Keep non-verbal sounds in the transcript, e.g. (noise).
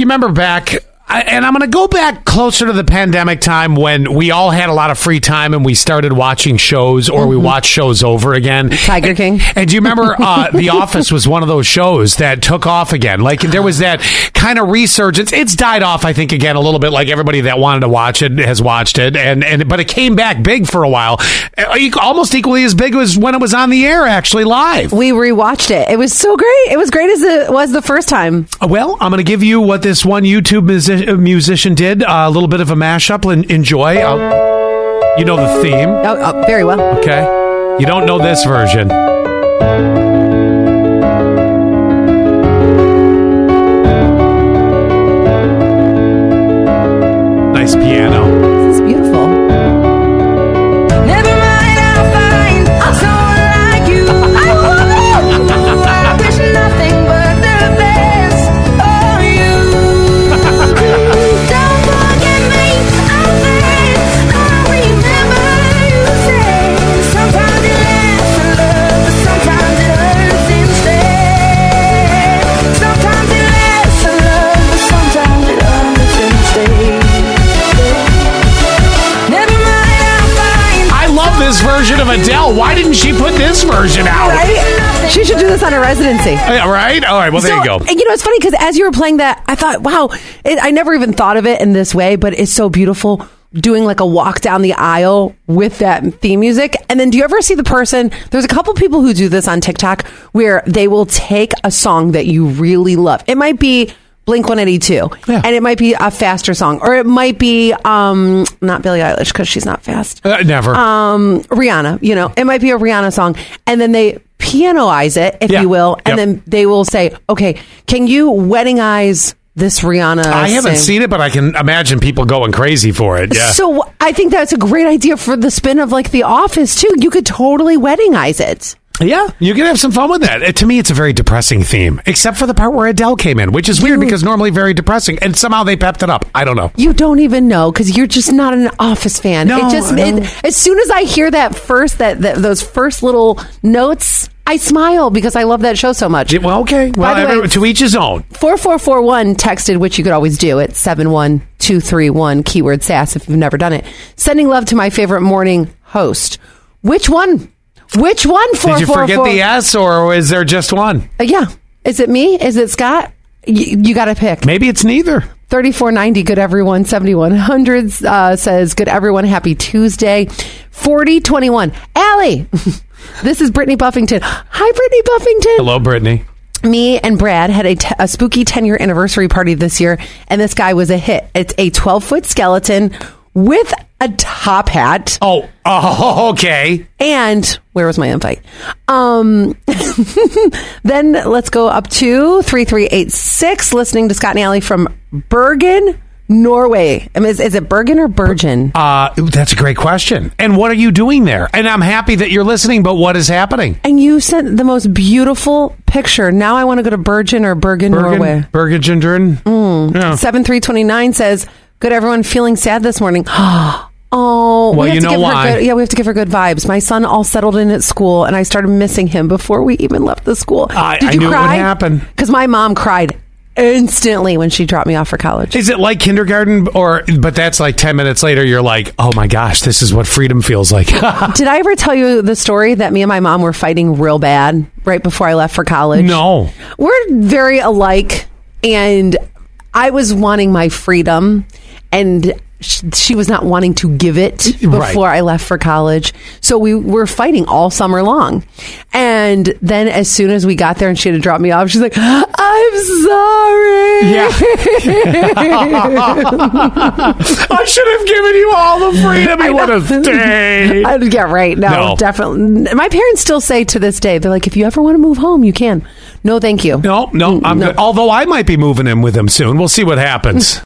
You remember back, I, and I'm going to go back closer to the pandemic time when we all had a lot of free time and we started watching shows or we watched shows over again. Tiger King. And do you remember uh, (laughs) The Office was one of those shows that took off again? Like there was that kind of resurgence. It's died off, I think, again a little bit. Like everybody that wanted to watch it has watched it, and and but it came back big for a while, Uh, almost equally as big as when it was on the air, actually live. We rewatched it. It was so great. It was great as it was the first time. Well, I'm going to give you what this one YouTube music- musician did. Uh, a little bit of a mashup. En- Enjoy. Uh, you know the theme, Oh, oh, very well. okay? You don't know this version. Nice piano. Version of Adele. Why didn't she put this version out? Right? She should do this on a residency. Oh, yeah, right? All right, well, there So, you go. and You know, it's funny because as you were playing that, I thought, wow, it, I never even thought of it in this way, but it's so beautiful doing like a walk down the aisle with that theme music. And then do you ever see the person? There's a couple people who do this on TikTok where they will take a song that you really love. It might be Blink 182 Yeah. and it might be a faster song or it might be um not Billie Eilish because she's not fast Uh, never. um, Rihanna, you know, it might be a Rihanna song, and then they pianoize it, if Yeah. you will, and Yep. then they will say, "Okay, can you weddingize this Rihanna?" I haven't sing?" seen it, but I can imagine people going crazy for it. Yeah. So I think that's a great idea for the spin of like The Office too. You could totally weddingize it. Yeah, you can have some fun with that. Uh, to me, it's a very depressing theme, except for the part where Adele came in, which is weird You- because normally very depressing, and somehow they pepped it up. I don't know. You don't even know because you're just not an Office fan. No, it just it, as soon as I hear that first that, that those first little notes, I smile because I love that show so much. Yeah, well, okay. Well, the way- to each his own. 4441 texted, which you could always do at 71231, keyword sass if you've never done it. Sending love to my favorite morning host. Which one? Which one? Did you forget 444? the S, or is there just one? Uh, yeah. Is it me? Is it Scott? Y- you got to pick. Maybe it's neither. 3490, good everyone. 7100 uh, says, good everyone. Happy Tuesday. 4021. Allie, (laughs) this is Brittany Buffington. Hi, Brittany Buffington. Hello, Brittany. me and Brad had a, t- a spooky 10 year anniversary party this year, and this guy was a hit. It's a 12 foot skeleton with a top hat. Oh, oh, (laughs) okay. And where was my invite? Um, (laughs) then let's go up to 3386, listening to Scott and Allie from Bergen, Norway. I mean, is, is it Bergen or Bergen? Uh, that's a great question. And what are you doing there? And I'm happy that you're listening, but what is happening? and you sent the most beautiful picture. Now I want to go to Bergen or Bergen, Norway. Bergen, Bergen, yeah. 7329 says, Good everyone feeling sad this morning. (gasps) (gasps) Oh, Well, we have you to know give why. Her good, yeah, we have to give her good vibes. My son all settled in at school, and I started missing him before we even left the school. I- Did I you knew it would cry? happen. Because my mom cried instantly when she dropped me off for college. Is it like kindergarten, or but that's like ten minutes later? You're like, oh my gosh, this is what freedom feels like. (laughs) Did I ever tell you the story that me and my mom were fighting real bad right before I left for college? no, we're very alike and i was wanting my freedom and sh- she was not wanting to give it Right. before i left for college so we were fighting all summer long and then as soon as we got there and she had to drop me off she's like i'm sorry yeah. (laughs) (laughs) I should have given you all the freedom you would have stayed. I, yeah, right. No, No. definitely. My parents still say to this day, they're like, if you ever want to move home, you can. No, thank you. No, no, I'm No. good. Although I might be moving in with him soon. We'll see what happens.